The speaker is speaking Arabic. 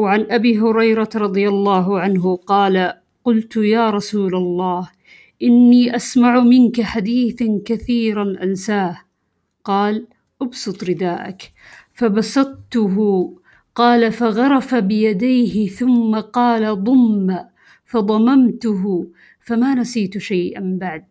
وعن أبي هريرة رضي الله عنه قال قلت يا رسول الله إني أسمع منك حديثا كثيرا أنساه. قال أبسط رداءك. فبسطته قال فغرف بيديه ثم قال ضم. فضممته فما نسيت شيئا بعد.